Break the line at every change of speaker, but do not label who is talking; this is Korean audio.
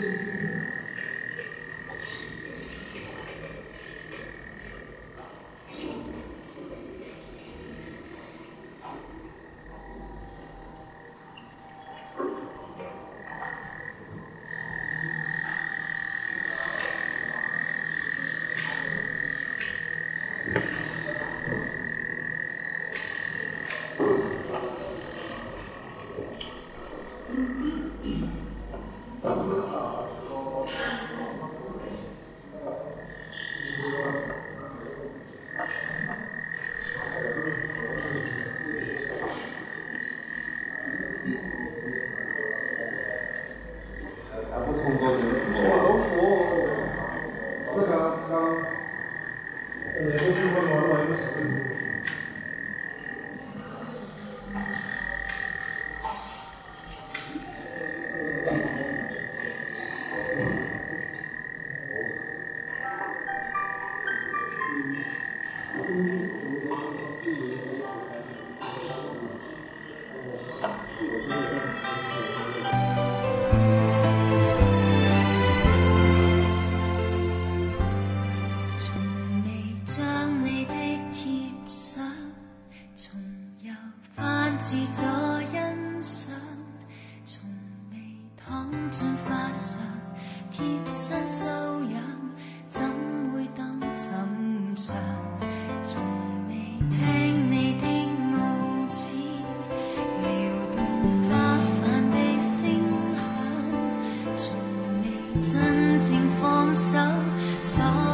Mm-hmm.
从未将你的贴相，重又返至咗右。真正放手所